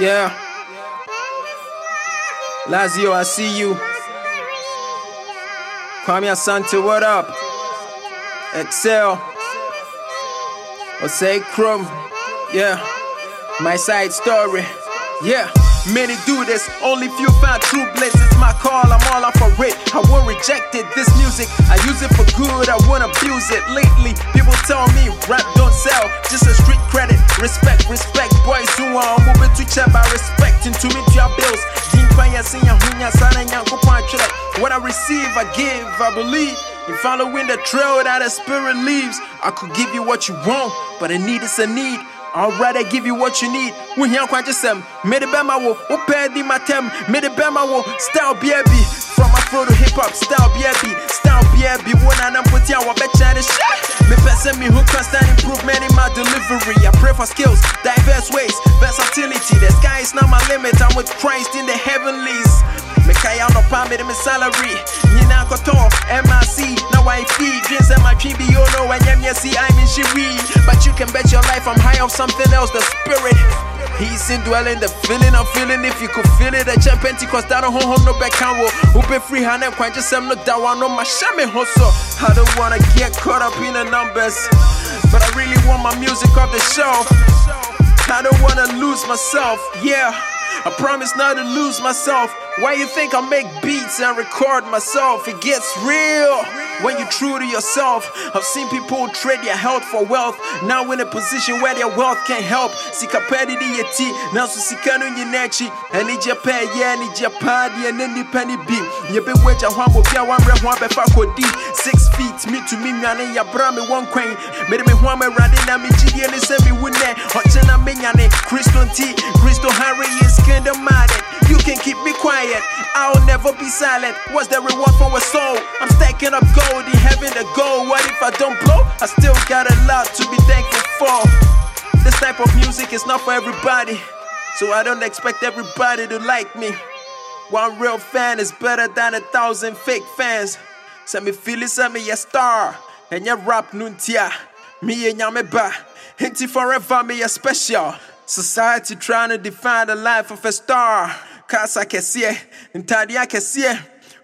Yeah. Lazio, I see you. Kwame Asante, what up? Excel. Osei Chrome. Yeah. My side story. Yeah. Many do this, only few find true bliss. It's my call, I'm all up for it. I won't reject it. This music, I use it for good, I won't abuse it. Lately, people tell me rap don't sell, just a street credit. Respect, respect, boys who are moving to chat by respecting to me to your bills. What I receive, I give, I believe. In following the trail that the spirit leaves, I could give you what you want, but a need is a need. I'd rather give you what you need. We here quite just some. Made the bema wo, open oh, di matem. Made the bema wo, style BB. From afro to hip hop, style BB. Style BB. When I'm put ya, what bet the shit. Me person me who constant improvement in my delivery. I pray for skills, Christ in the heavenlies. Me kaya no pa me salary. Nyina koto MRC. Now I feed dreams and my chibi you know when you see I'm in Shiri. But you can bet your life I'm high off something else, the spirit. He's indwelling the feeling I'm feeling. If you could feel it, a champ Pentecost down home home no back can wo. Upe free hand and quite just no dawa no my shame hustle. I don't wanna get caught up in the numbers, but I really want my music off the shelf. I don't wanna lose myself, yeah. I promise not to lose myself. Why you think I make beats and record myself? It gets real when you're true to yourself. I've seen people trade their health for wealth. Now in a position where their wealth can help. Sika pedi di yeti, now so sika no nyinechi. And it's your pay, yeah, and and penny beam. You be wedge a one bia one breath one befa. Six feet, me to me, and ya bra me one coin. Made me one me riding, and me gidi, and send me win. Hotchana me, eh, and Christo T, Kristo Hare is kinda mad. Eh. Never be silent. What's the reward for a soul? I'm stacking up gold in heaven to go. What if I don't blow? I still got a lot to be thankful for. This type of music is not for everybody, so I don't expect everybody to like me. One real fan is better than a thousand fake fans. Send me feel it, send me a star. And your rap nuntia. Me and yame ba. Hinty forever, me a special. Society trying to define the life of a star. Kasa kɛseɛ, ntadeɛ akɛseɛ.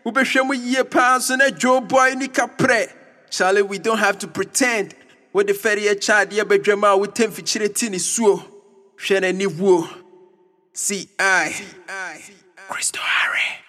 Wobɛhwɛ mu yie paa na Joe Boy ni kaprɛ. Charlie, we don't have to pretend. What the fɛre akyadeɛ bɛdwam a wotam fikyire ti ne suo. Hwɛ n'ani wuo. See I. Kristo Hare.